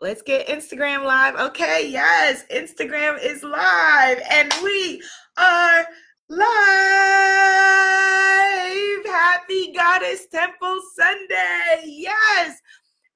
Let's get Instagram live. Okay, yes, Instagram is live and we are live. Happy Goddess Temple Sunday. Yes.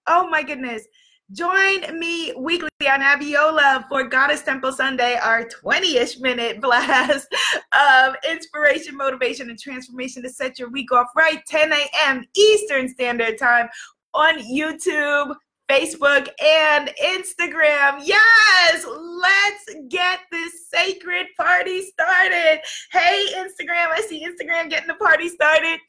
Oh my goodness. Join me weekly on Abiola for Goddess Temple Sunday, our 20 ish minute blast of inspiration, motivation, and transformation to set your week off right, 10 a.m. Eastern Standard Time on YouTube, Facebook, and Instagram. Yes, let's get this sacred party started. Hey, Instagram, I see Instagram getting the party started.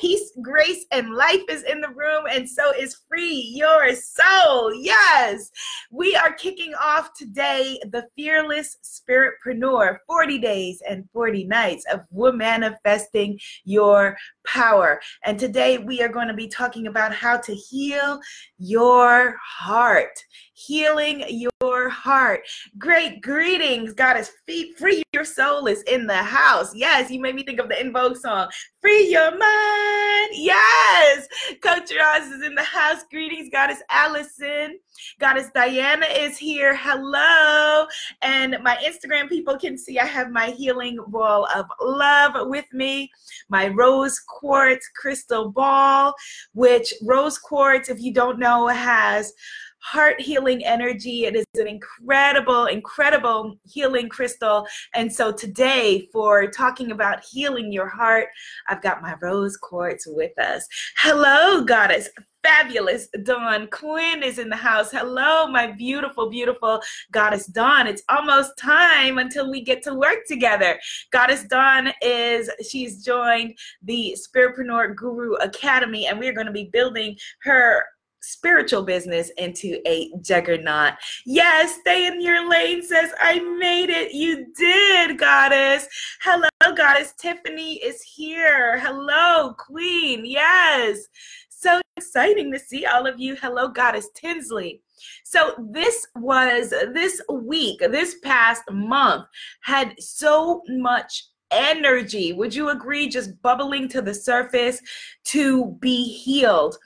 Peace, grace, and life is in the room, and so is free your soul. Yes, we are kicking off today the Fearless Spiritpreneur 40 days and 40 nights of manifesting your power. And today we are going to be talking about how to heal your heart. Healing your heart. Great greetings. God is free. Your soul is in the house. Yes, you made me think of the En Vogue song. Free your mind. Yes. Coach Ross is in the house. Greetings. Goddess Allison. Goddess Diana is here. Hello. And my Instagram people can see I have my healing ball of love with me. My rose quartz crystal ball, which rose quartz, if you don't know, has heart healing energy. It is an incredible, incredible healing crystal. And so today, for talking about healing your heart, I've got my rose quartz with us. Hello, goddess. Fabulous Dawn Quinn is in the house. Hello, my beautiful, beautiful Goddess Dawn. It's almost time until we get to work together. Goddess Dawn is, she's joined the Spiritpreneur Guru Academy, and we're going to be building her spiritual business into a juggernaut. Yes, stay in your lane says, I made it. You did, goddess. Hello, goddess. Tiffany is here. Hello, queen. Yes. So exciting to see all of you. Hello, goddess Tinsley. So this was this week, this past month had so much energy. Would you agree? Just bubbling to the surface to be healed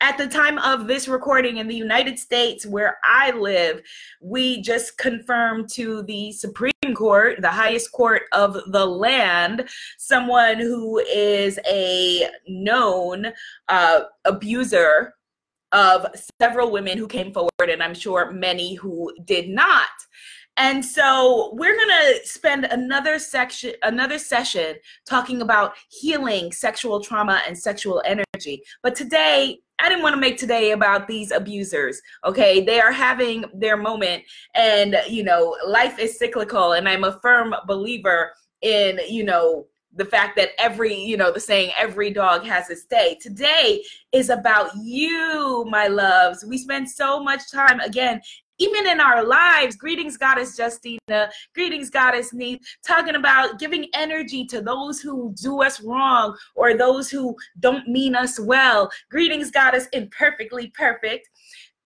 at the time of this recording in the United States, where I live, we just confirmed to the Supreme Court, the highest court of the land, someone who is a known uh, abuser of several women who came forward, and I'm sure many who did not. And so we're going to spend another section another session talking about healing sexual trauma and sexual energy. But today I didn't want to make today about these abusers. Okay, they are having their moment, and you know, life is cyclical, and I'm a firm believer in you know the fact that every you know the saying every dog has its day today is about you my loves we spend so much time again even in our lives. Greetings, Goddess Justina. Greetings, Goddess Neith. Talking about giving energy to those who do us wrong or those who don't mean us well. Greetings, Goddess Imperfectly Perfect.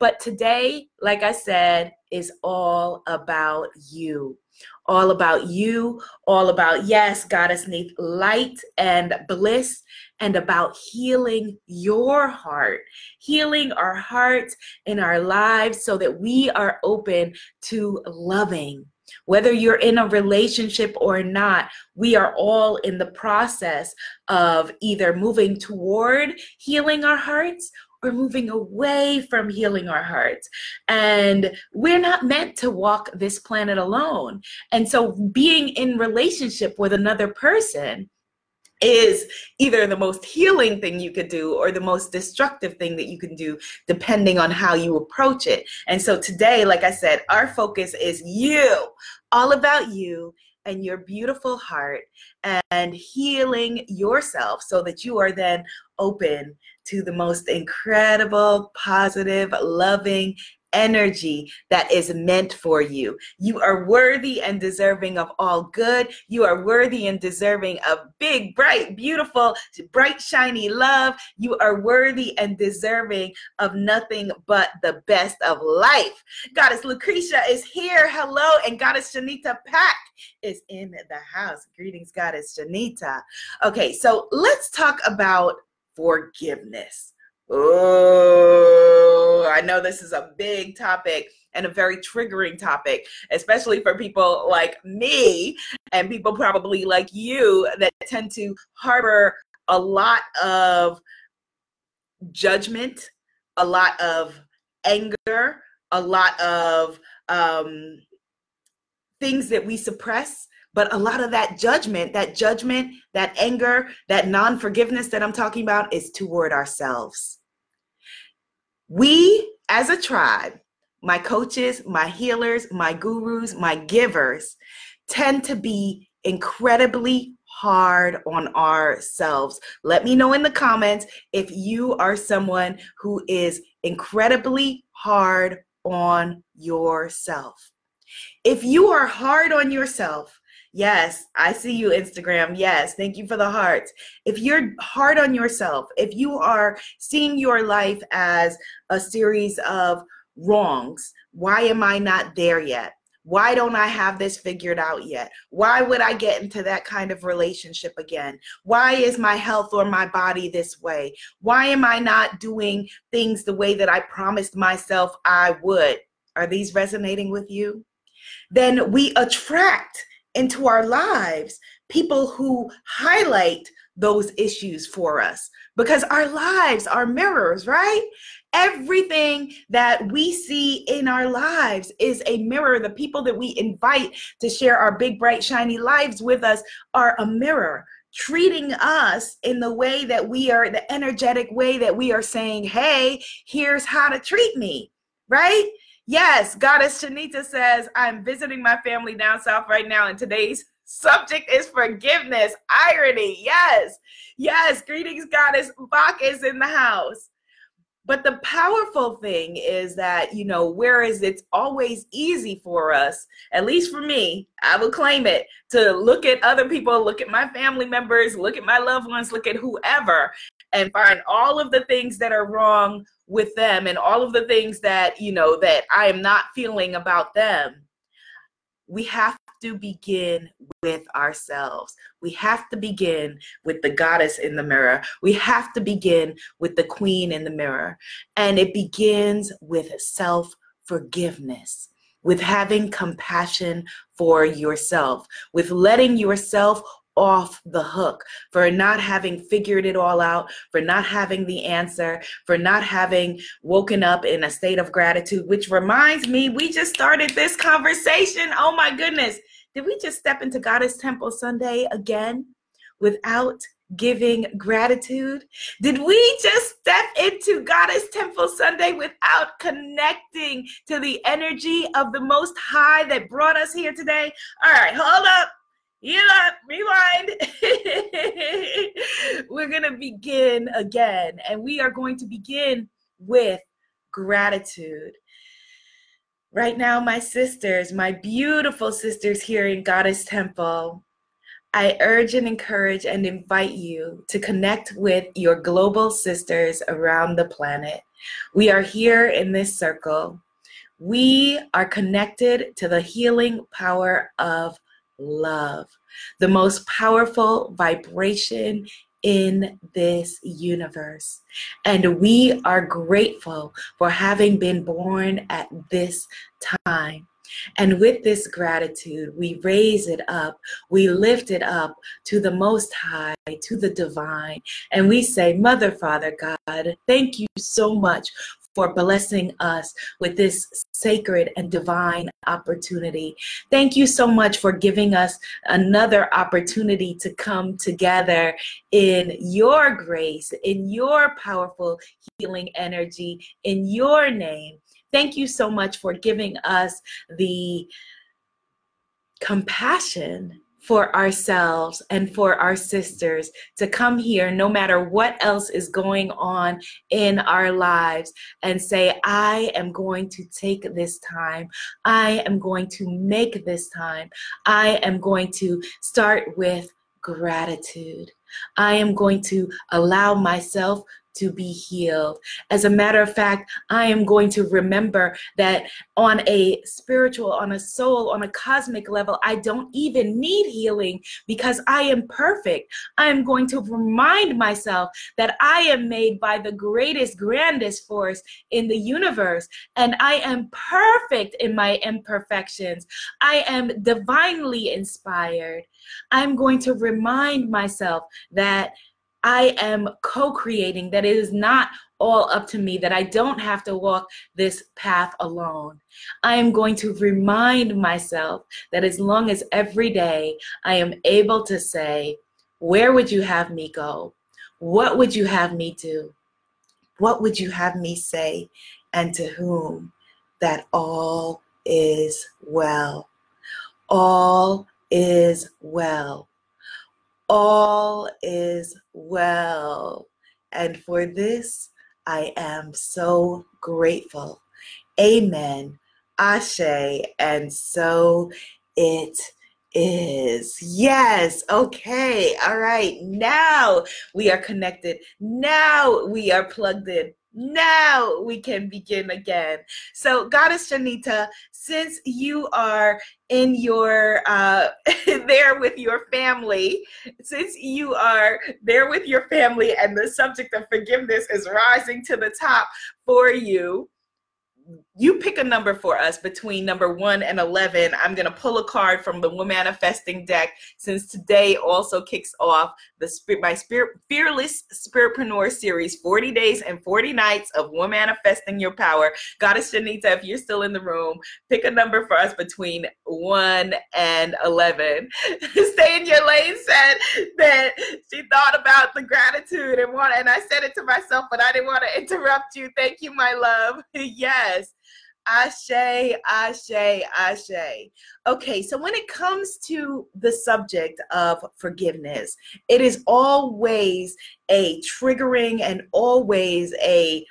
But today, like I said, is all about you all about you, all about, yes, Goddess Neith, light and bliss, and about healing your heart, healing our hearts and our lives so that we are open to loving. Whether you're in a relationship or not, we are all in the process of either moving toward healing our hearts we're moving away from healing our hearts. And we're not meant to walk this planet alone. And so being in relationship with another person is either the most healing thing you could do or the most destructive thing that you can do, depending on how you approach it. And so today, like I said, our focus is you, all about you and your beautiful heart and healing yourself so that you are then open to the most incredible, positive, loving, energy that is meant for you. You are worthy and deserving of all good. You are worthy and deserving of big, bright, beautiful, bright, shiny love. You are worthy and deserving of nothing but the best of life. Goddess Lucretia is here. Hello. And Goddess Shanita Pack is in the house. Greetings, Goddess Shanita. Okay, so let's talk about forgiveness. Oh, I know this is a big topic and a very triggering topic, especially for people like me and people probably like you that tend to harbor a lot of judgment, a lot of anger, a lot of um, things that we suppress. But a lot of that judgment, that judgment, that anger, that non forgiveness that I'm talking about is toward ourselves. We as a tribe, my coaches, my healers, my gurus, my givers tend to be incredibly hard on ourselves. Let me know in the comments if you are someone who is incredibly hard on yourself. If you are hard on yourself, yes, I see you, Instagram. Yes, thank you for the hearts. If you're hard on yourself, if you are seeing your life as a series of wrongs, why am I not there yet? Why don't I have this figured out yet? Why would I get into that kind of relationship again? Why is my health or my body this way? Why am I not doing things the way that I promised myself I would? Are these resonating with you? Then we attract into our lives people who highlight those issues for us because our lives are mirrors, right? Everything that we see in our lives is a mirror. The people that we invite to share our big, bright, shiny lives with us are a mirror, treating us in the way that we are, the energetic way that we are saying, hey, here's how to treat me, right? Yes, Goddess Shanita says, I'm visiting my family down south right now, and today's subject is forgiveness, irony. Yes, yes, greetings, Goddess. Bach is in the house. But the powerful thing is that, you know, whereas it's always easy for us, at least for me, I will claim it, to look at other people, look at my family members, look at my loved ones, look at whoever, and find all of the things that are wrong with them and all of the things that, you know, that I am not feeling about them. We have to begin with ourselves. We have to begin with the goddess in the mirror. We have to begin with the queen in the mirror. And it begins with self forgiveness, with having compassion for yourself, with letting yourself off the hook for not having figured it all out, for not having the answer, for not having woken up in a state of gratitude, which reminds me, we just started this conversation. Oh my goodness. Did we just step into Goddess Temple Sunday again without giving gratitude? Did we just step into Goddess Temple Sunday without connecting to the energy of the Most High that brought us here today? All right, hold up. Heal up, rewind. We're going to begin again, and we are going to begin with gratitude. Right now, my sisters, my beautiful sisters here in Goddess Temple, I urge and encourage and invite you to connect with your global sisters around the planet. We are here in this circle. We are connected to the healing power of love, the most powerful vibration in this universe. And we are grateful for having been born at this time. And with this gratitude, we raise it up, we lift it up to the Most High, to the Divine, and we say, Mother, Father, God, thank you so much for blessing us with this sacred and divine opportunity. Thank you so much for giving us another opportunity to come together in your grace, in your powerful healing energy, in your name. Thank you so much for giving us the compassion for ourselves and for our sisters to come here, no matter what else is going on in our lives, and say, I am going to take this time. I am going to make this time. I am going to start with gratitude. I am going to allow myself to be healed. As a matter of fact, I am going to remember that on a spiritual, on a soul, on a cosmic level, I don't even need healing because I am perfect. I am going to remind myself that I am made by the greatest, grandest force in the universe, and I am perfect in my imperfections. I am divinely inspired. I'm going to remind myself that I am co creating, that it is not all up to me, that I don't have to walk this path alone. I am going to remind myself that as long as every day I am able to say, Where would you have me go? What would you have me do? What would you have me say? And to whom? That all is well. All is well all is well. And for this, I am so grateful. Amen. Ashe. And so it is. Yes. Okay. All right. Now we are connected. Now we are plugged in now we can begin again. So, Goddess Shanita, since you are in your uh, there with your family, since you are there with your family, and the subject of forgiveness is rising to the top for you, you pick a number for us between number one and 11. I'm going to pull a card from the Manifesting deck since today also kicks off the spirit, my spirit, Fearless Spiritpreneur series 40 days and 40 nights of Manifesting Your Power. Goddess Shanita, if you're still in the room, pick a number for us between one and 11. Stay in your lane said that she thought about the gratitude and want, and I said it to myself, but I didn't want to interrupt you. Thank you, my love. yes. Ashe, Ashe, Ashe. Okay, so when it comes to the subject of forgiveness, it is always a triggering and always a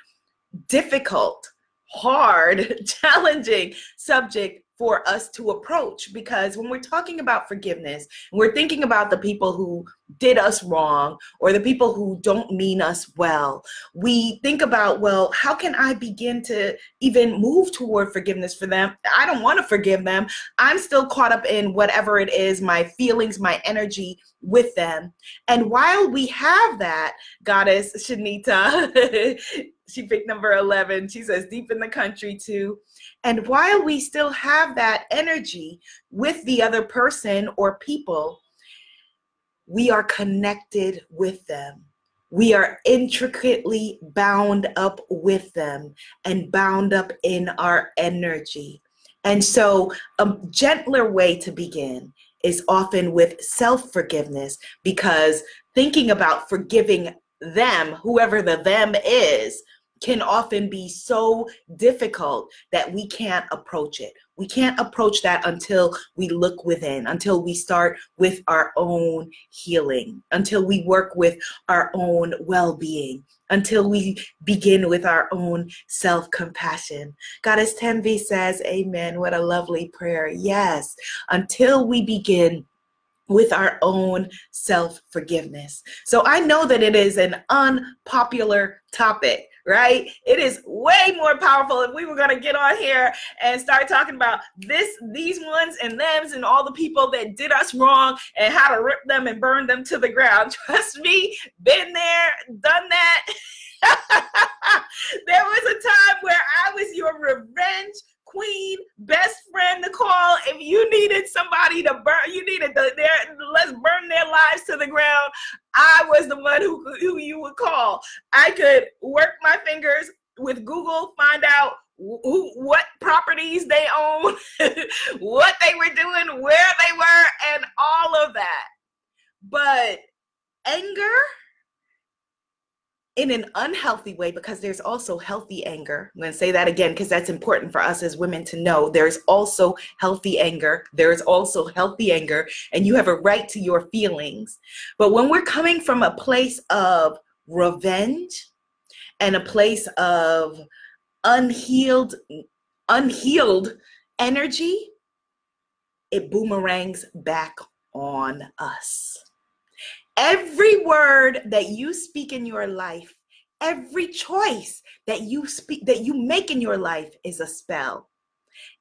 difficult, hard, challenging subject for us to approach because when we're talking about forgiveness, we're thinking about the people who did us wrong or the people who don't mean us well. We think about, well, how can I begin to even move toward forgiveness for them? I don't want to forgive them. I'm still caught up in whatever it is, my feelings, my energy with them. And while we have that, Goddess Shanita, she picked number 11. She says, deep in the country too. And while we still have that energy with the other person or people, we are connected with them. We are intricately bound up with them and bound up in our energy. And so, a gentler way to begin is often with self forgiveness because thinking about forgiving them, whoever the them is, can often be so difficult that we can't approach it. We can't approach that until we look within, until we start with our own healing, until we work with our own well being, until we begin with our own self compassion. Goddess Tenvi says, Amen. What a lovely prayer. Yes, until we begin with our own self forgiveness. So I know that it is an unpopular topic right? It is way more powerful if we were going to get on here and start talking about this, these ones and thems and all the people that did us wrong and how to rip them and burn them to the ground. Trust me, been there, done that. there was a time where I was your revenge queen, best friend to call if you needed somebody to burn, you needed the, their, let's burn their lives to the ground. I was the one who, who you would call. I could work my fingers with Google, find out who, what properties they own, what they were doing, where they were, and all of that. But anger, in an unhealthy way because there's also healthy anger. I'm going to say that again because that's important for us as women to know. There's also healthy anger. There's also healthy anger, and you have a right to your feelings. But when we're coming from a place of revenge and a place of unhealed unhealed energy, it boomerangs back on us. Every word that you speak in your life Every choice that you speak that you make in your life is a spell.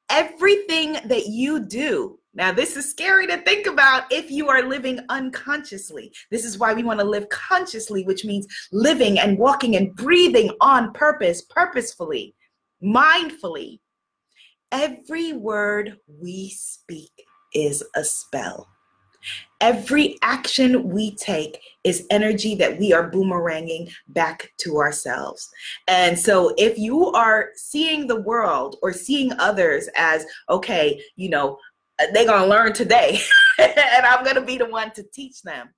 Everything that you do. Now, this is scary to think about if you are living unconsciously. This is why we want to live consciously, which means living and walking and breathing on purpose, purposefully, mindfully. Every word we speak is a spell. Every action we take is energy that we are boomeranging back to ourselves. And so if you are seeing the world or seeing others as, okay, you know, they're going to learn today and I'm going to be the one to teach them.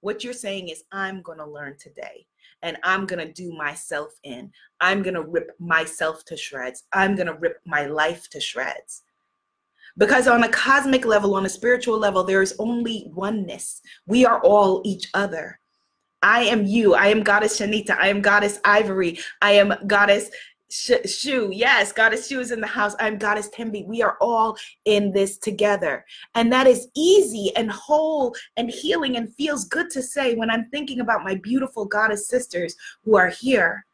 What you're saying is, I'm going to learn today and I'm going to do myself in. I'm going to rip myself to shreds. I'm going to rip my life to shreds. Because on a cosmic level, on a spiritual level, there is only oneness. We are all each other. I am you. I am Goddess Shanita. I am Goddess Ivory. I am Goddess Sh- Shu. Yes, Goddess Shu is in the house. I'm Goddess Tembi. We are all in this together. And that is easy and whole and healing and feels good to say when I'm thinking about my beautiful Goddess sisters who are here.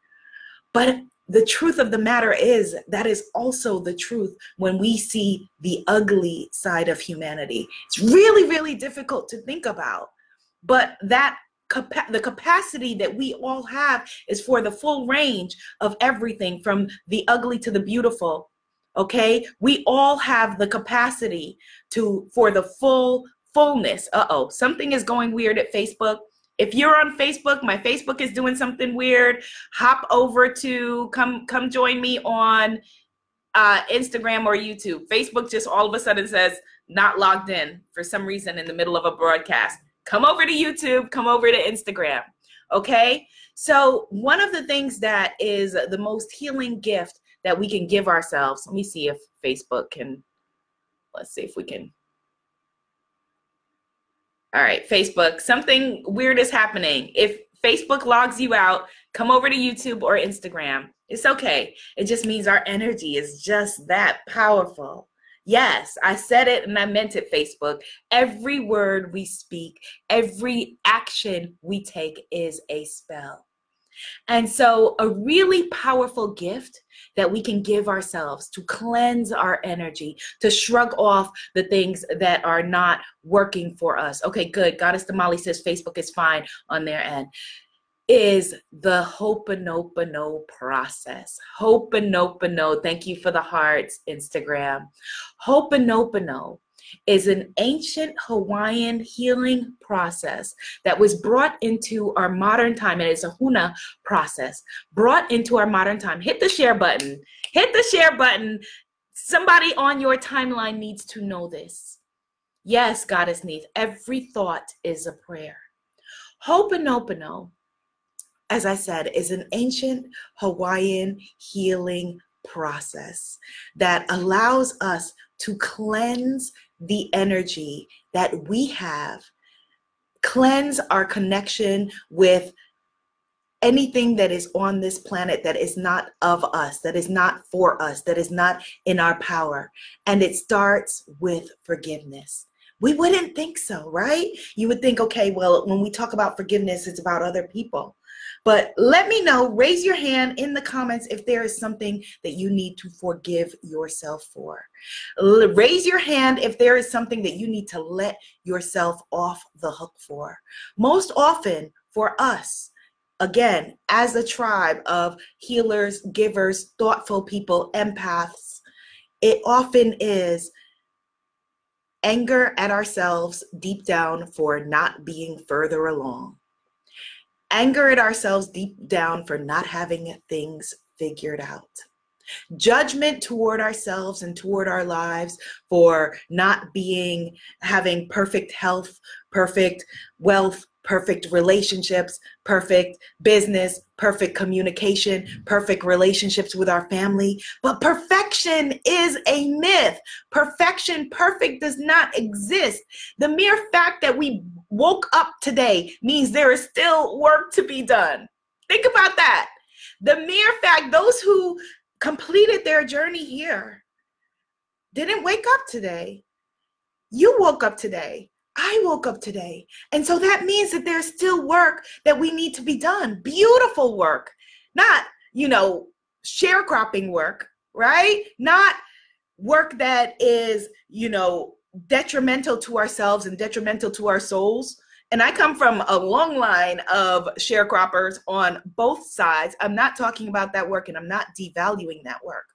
But the truth of the matter is that is also the truth when we see the ugly side of humanity. It's really, really difficult to think about. But that the capacity that we all have is for the full range of everything from the ugly to the beautiful. Okay? We all have the capacity to for the full fullness. Uh-oh, something is going weird at Facebook if you're on Facebook, my Facebook is doing something weird. Hop over to come come join me on uh, Instagram or YouTube. Facebook just all of a sudden says not logged in for some reason in the middle of a broadcast. Come over to YouTube. Come over to Instagram. Okay. So one of the things that is the most healing gift that we can give ourselves. Let me see if Facebook can. Let's see if we can all right, Facebook, something weird is happening. If Facebook logs you out, come over to YouTube or Instagram. It's okay. It just means our energy is just that powerful. Yes, I said it and I meant it, Facebook. Every word we speak, every action we take is a spell. And so, a really powerful gift that we can give ourselves to cleanse our energy, to shrug off the things that are not working for us. Okay, good. Goddess Damali says Facebook is fine on their end. Is the Ho'oponopono process. Ho'oponopono. Thank you for the hearts, Instagram. Ho'oponopono is an ancient Hawaiian healing process that was brought into our modern time, and it's a Huna process brought into our modern time. Hit the share button. Hit the share button. Somebody on your timeline needs to know this. Yes, Goddess Neith, every thought is a prayer. Ho'oponopono, as I said, is an ancient Hawaiian healing process that allows us to cleanse the energy that we have, cleanse our connection with anything that is on this planet that is not of us, that is not for us, that is not in our power. And it starts with forgiveness. We wouldn't think so, right? You would think, okay, well, when we talk about forgiveness, it's about other people. But let me know, raise your hand in the comments if there is something that you need to forgive yourself for. Raise your hand if there is something that you need to let yourself off the hook for. Most often for us, again, as a tribe of healers, givers, thoughtful people, empaths, it often is anger at ourselves deep down for not being further along anger at ourselves deep down for not having things figured out. Judgment toward ourselves and toward our lives for not being having perfect health perfect wealth perfect relationships, perfect business, perfect communication, perfect relationships with our family. But perfection is a myth. Perfection, perfect does not exist. The mere fact that we woke up today means there is still work to be done. Think about that. The mere fact, those who completed their journey here didn't wake up today. You woke up today. I woke up today. And so that means that there's still work that we need to be done. Beautiful work not, you know, sharecropping work, right? Not work that is, you know, detrimental to ourselves and detrimental to our souls. And I come from a long line of sharecroppers on both sides. I'm not talking about that work and I'm not devaluing that work.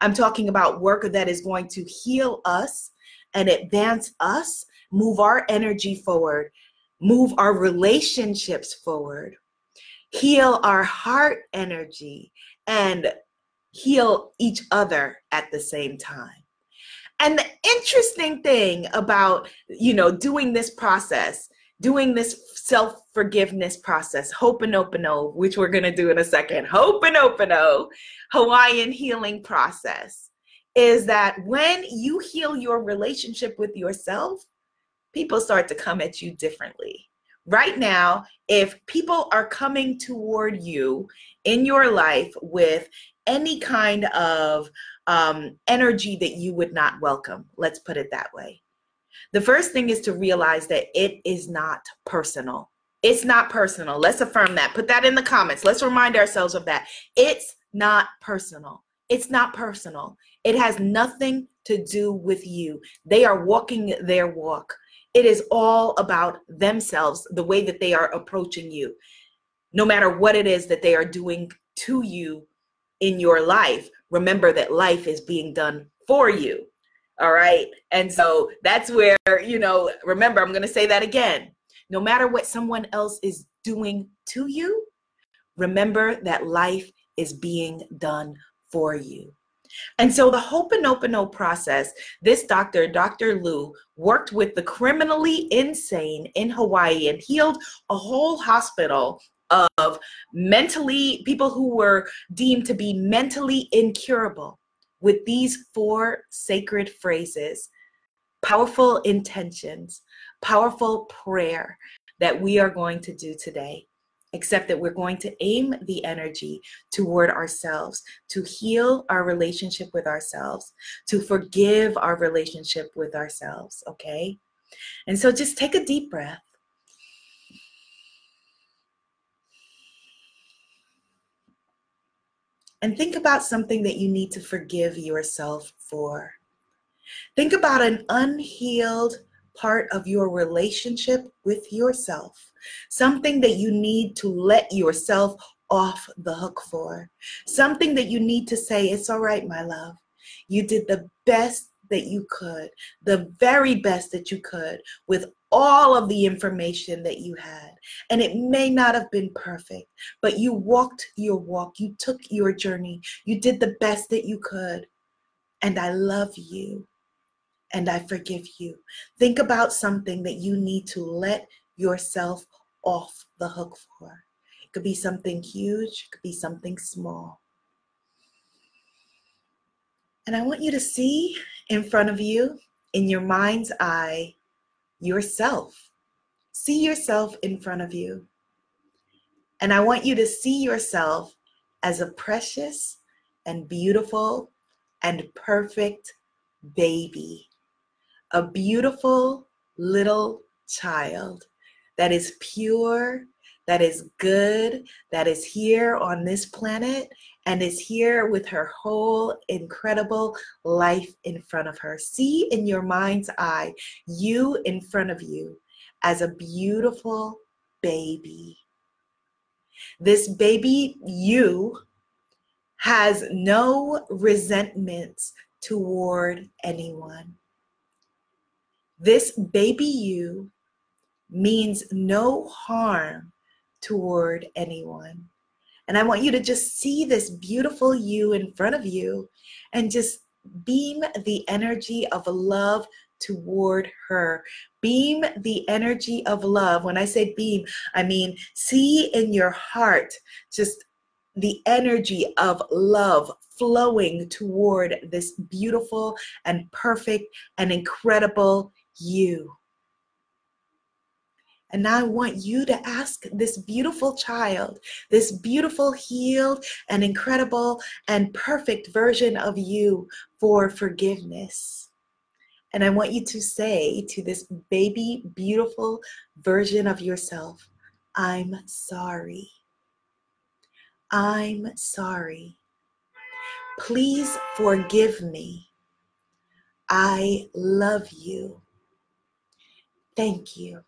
I'm talking about work that is going to heal us and advance us, move our energy forward, move our relationships forward, heal our heart energy, and heal each other at the same time. And the interesting thing about, you know, doing this process, doing this self-forgiveness process, hope and Ho'oponopono, oh, which we're going to do in a second, hope and Ho'oponopono, oh, Hawaiian healing process, is that when you heal your relationship with yourself, people start to come at you differently. Right now, if people are coming toward you in your life with any kind of um, energy that you would not welcome, let's put it that way. The first thing is to realize that it is not personal. It's not personal. Let's affirm that. Put that in the comments. Let's remind ourselves of that. It's not personal. It's not personal. It has nothing to do with you. They are walking their walk. It is all about themselves, the way that they are approaching you. No matter what it is that they are doing to you in your life, remember that life is being done for you. All right. And so that's where, you know, remember, I'm going to say that again. No matter what someone else is doing to you, remember that life is being done for you. And so the Ho'oponopono process, this doctor, Dr. Liu, worked with the criminally insane in Hawaii and healed a whole hospital of mentally people who were deemed to be mentally incurable with these four sacred phrases powerful intentions powerful prayer that we are going to do today except that we're going to aim the energy toward ourselves to heal our relationship with ourselves, to forgive our relationship with ourselves, okay? And so just take a deep breath. And think about something that you need to forgive yourself for. Think about an unhealed part of your relationship with yourself, something that you need to let yourself off the hook for, something that you need to say, It's all right, my love. You did the best that you could, the very best that you could, with all of the information that you had. And it may not have been perfect, but you walked your walk, you took your journey, you did the best that you could. And I love you and I forgive you. Think about something that you need to let yourself off the hook for. It could be something huge, it could be something small. And I want you to see in front of you, in your mind's eye, yourself. See yourself in front of you. And I want you to see yourself as a precious and beautiful and perfect baby a beautiful little child that is pure, that is good, that is here on this planet and is here with her whole incredible life in front of her. See in your mind's eye you in front of you as a beautiful baby. This baby, you, has no resentments toward anyone. This baby you means no harm toward anyone. And I want you to just see this beautiful you in front of you and just beam the energy of love toward her. Beam the energy of love. When I say beam, I mean see in your heart just the energy of love flowing toward this beautiful and perfect and incredible you. And I want you to ask this beautiful child, this beautiful, healed, and incredible and perfect version of you for forgiveness. And I want you to say to this baby, beautiful version of yourself, I'm sorry. I'm sorry. Please forgive me. I love you. Thank you.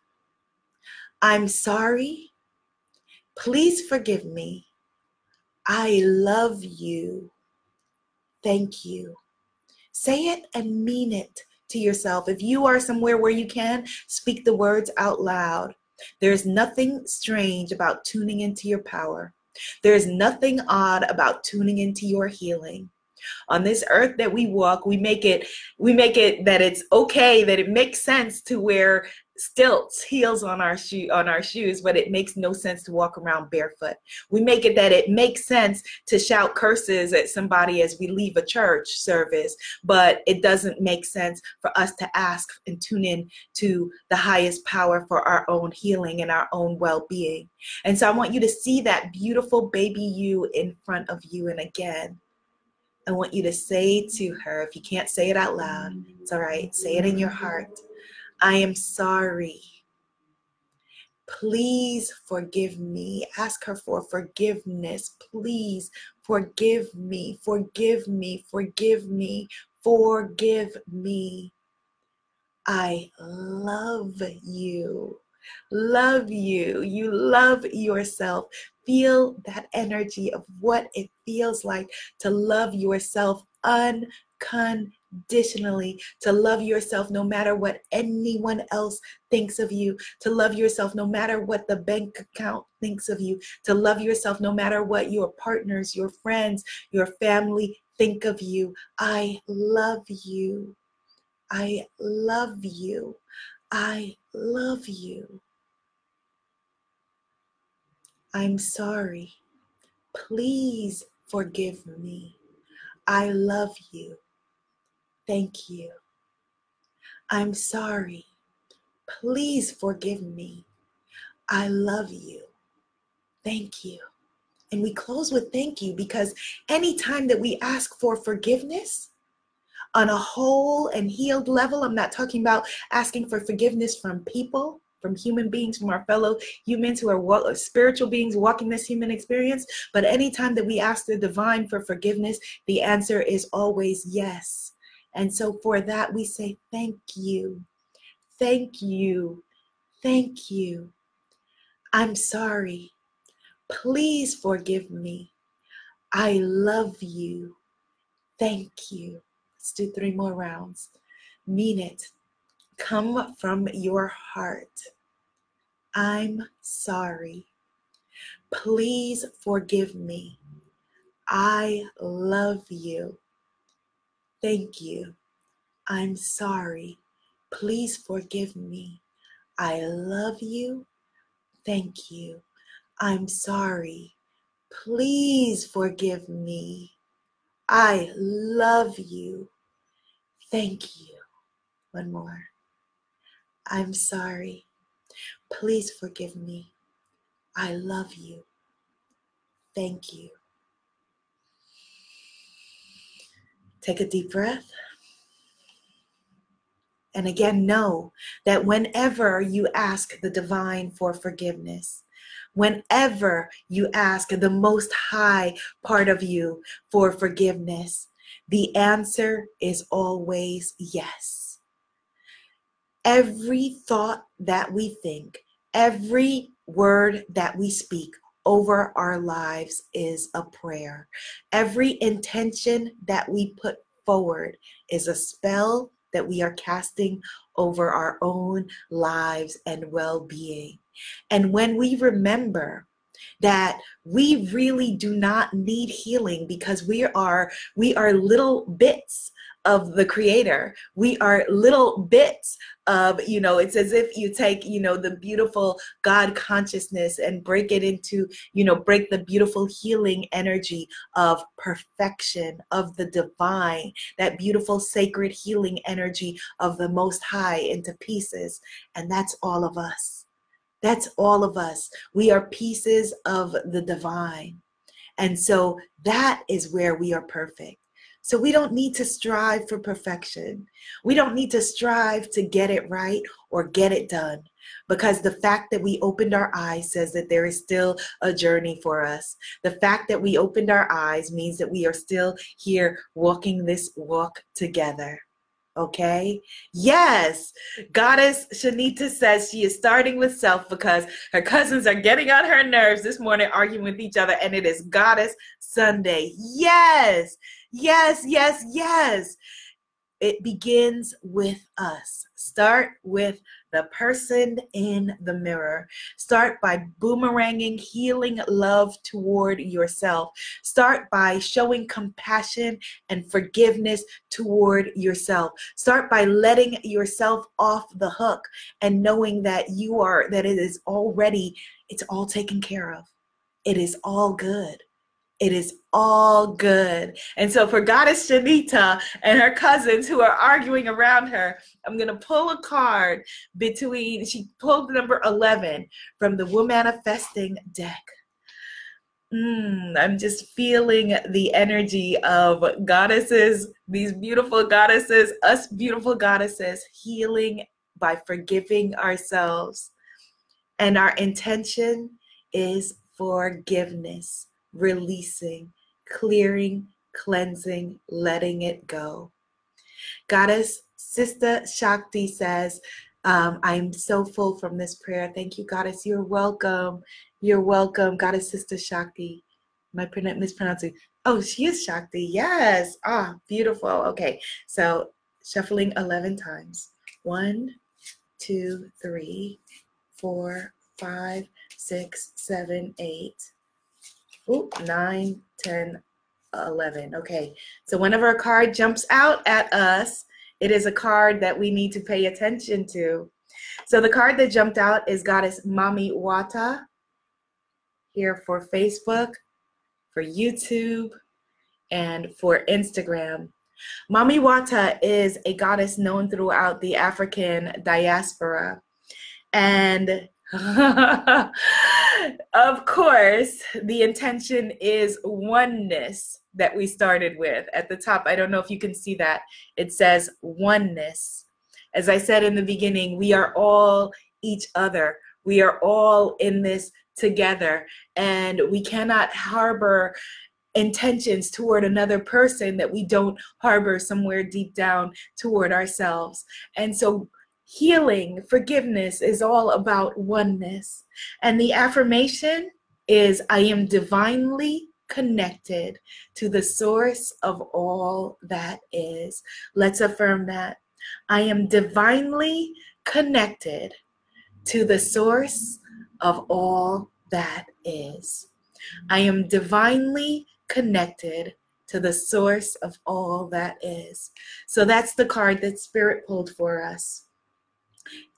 I'm sorry. Please forgive me. I love you. Thank you. Say it and mean it to yourself. If you are somewhere where you can, speak the words out loud. There's nothing strange about tuning into your power. There's nothing odd about tuning into your healing. On this earth that we walk, we make it we make it that it's okay that it makes sense to wear stilts heels on our shoe on our shoes but it makes no sense to walk around barefoot. We make it that it makes sense to shout curses at somebody as we leave a church service but it doesn't make sense for us to ask and tune in to the highest power for our own healing and our own well-being. And so i want you to see that beautiful baby you in front of you and again I want you to say to her, if you can't say it out loud, it's all right, say it in your heart. I am sorry. Please forgive me. Ask her for forgiveness. Please forgive me. Forgive me. Forgive me. Forgive me. I love you. Love you. You love yourself. Feel that energy of what it feels like to love yourself unconditionally to love yourself no matter what anyone else thinks of you, to love yourself no matter what the bank account thinks of you, to love yourself no matter what your partners, your friends, your family think of you. I love you. I love you. I love you. I'm sorry. Please forgive me. I love you. Thank you. I'm sorry. Please forgive me. I love you. Thank you. And we close with thank you because anytime that we ask for forgiveness on a whole and healed level, I'm not talking about asking for forgiveness from people, from human beings, from our fellow humans who are spiritual beings walking this human experience. But anytime that we ask the divine for forgiveness, the answer is always yes. And so for that, we say thank you. Thank you. Thank you. I'm sorry. Please forgive me. I love you. Thank you. Let's do three more rounds. Mean it. Come from your heart. I'm sorry. Please forgive me. I love you. Thank you. I'm sorry. Please forgive me. I love you. Thank you. I'm sorry. Please forgive me. I love you. Thank you. One more. I'm sorry. Please forgive me. I love you. Thank you. Take a deep breath. And again, know that whenever you ask the divine for forgiveness, whenever you ask the most high part of you for forgiveness, the answer is always yes. Every thought that we think, every word that we speak over our lives is a prayer. Every intention that we put forward is a spell that we are casting over our own lives and well being. And when we remember that we really do not need healing because we are we are little bits of the creator. We are little bits of you know it's as if you take you know the beautiful god consciousness and break it into you know break the beautiful healing energy of perfection of the divine that beautiful sacred healing energy of the most high into pieces. And that's all of us. That's all of us. We are pieces of the divine. And so that is where we are perfect So we don't need to strive for perfection. We don't need to strive to get it right or get it done because the fact that we opened our eyes says that there is still a journey for us. The fact that we opened our eyes means that we are still here walking this walk together. Okay. Yes. Goddess Shanita says she is starting with self because her cousins are getting on her nerves this morning, arguing with each other, and it is Goddess Sunday. Yes. Yes. Yes. Yes. It begins with us. Start with the person in the mirror. Start by boomeranging healing love toward yourself. Start by showing compassion and forgiveness toward yourself. Start by letting yourself off the hook and knowing that you are, that it is already, it's all taken care of. It is all good. It is all good. And so for Goddess Shanita and her cousins who are arguing around her, I'm going to pull a card between, she pulled number 11 from the Woman Womanifesting deck. Mm, I'm just feeling the energy of goddesses, these beautiful goddesses, us beautiful goddesses, healing by forgiving ourselves. And our intention is forgiveness releasing, clearing, cleansing, letting it go. Goddess Sister Shakti says, um, I'm so full from this prayer. Thank you, Goddess. You're welcome. You're welcome, Goddess Sister Shakti. I mispronouncing? Oh, she is Shakti. Yes. Ah, beautiful. Okay. So shuffling 11 times. One, two, three, four, five, six, seven, eight, Ooh, 9, 10, 11. Okay, so whenever a card jumps out at us, it is a card that we need to pay attention to. So the card that jumped out is Goddess Mami Wata here for Facebook, for YouTube, and for Instagram. Mami Wata is a goddess known throughout the African diaspora. And of course, the intention is oneness that we started with at the top. I don't know if you can see that. It says oneness. As I said in the beginning, we are all each other. We are all in this together, and we cannot harbor intentions toward another person that we don't harbor somewhere deep down toward ourselves. And so healing, forgiveness is all about oneness. And the affirmation is I am divinely connected to the source of all that is. Let's affirm that. I am divinely connected to the source of all that is. I am divinely connected to the source of all that is. So that's the card that Spirit pulled for us.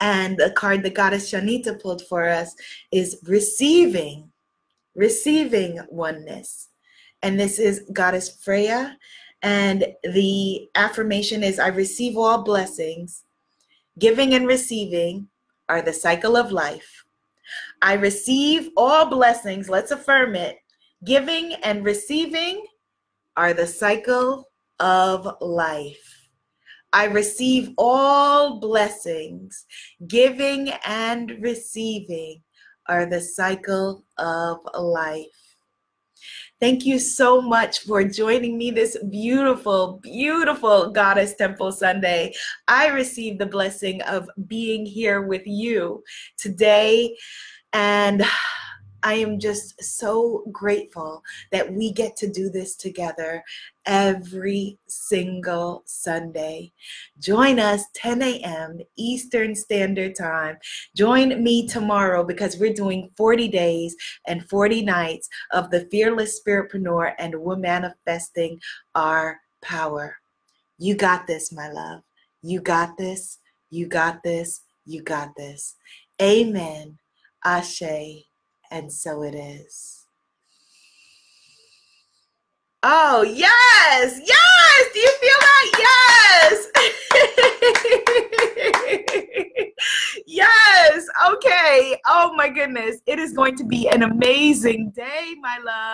And the card the Goddess Shanita pulled for us is receiving, receiving oneness. And this is Goddess Freya. And the affirmation is I receive all blessings. Giving and receiving are the cycle of life. I receive all blessings. Let's affirm it. Giving and receiving are the cycle of life. I receive all blessings. Giving and receiving are the cycle of life. Thank you so much for joining me this beautiful, beautiful Goddess Temple Sunday. I receive the blessing of being here with you today. And I am just so grateful that we get to do this together every single Sunday. Join us 10 a.m. Eastern Standard Time. Join me tomorrow because we're doing 40 days and 40 nights of the Fearless Spiritpreneur and we're manifesting our power. You got this, my love. You got this. You got this. You got this. Amen. Ashe and so it is. Oh, yes, yes. Do you feel that? Yes. yes. Okay. Oh, my goodness. It is going to be an amazing day, my love.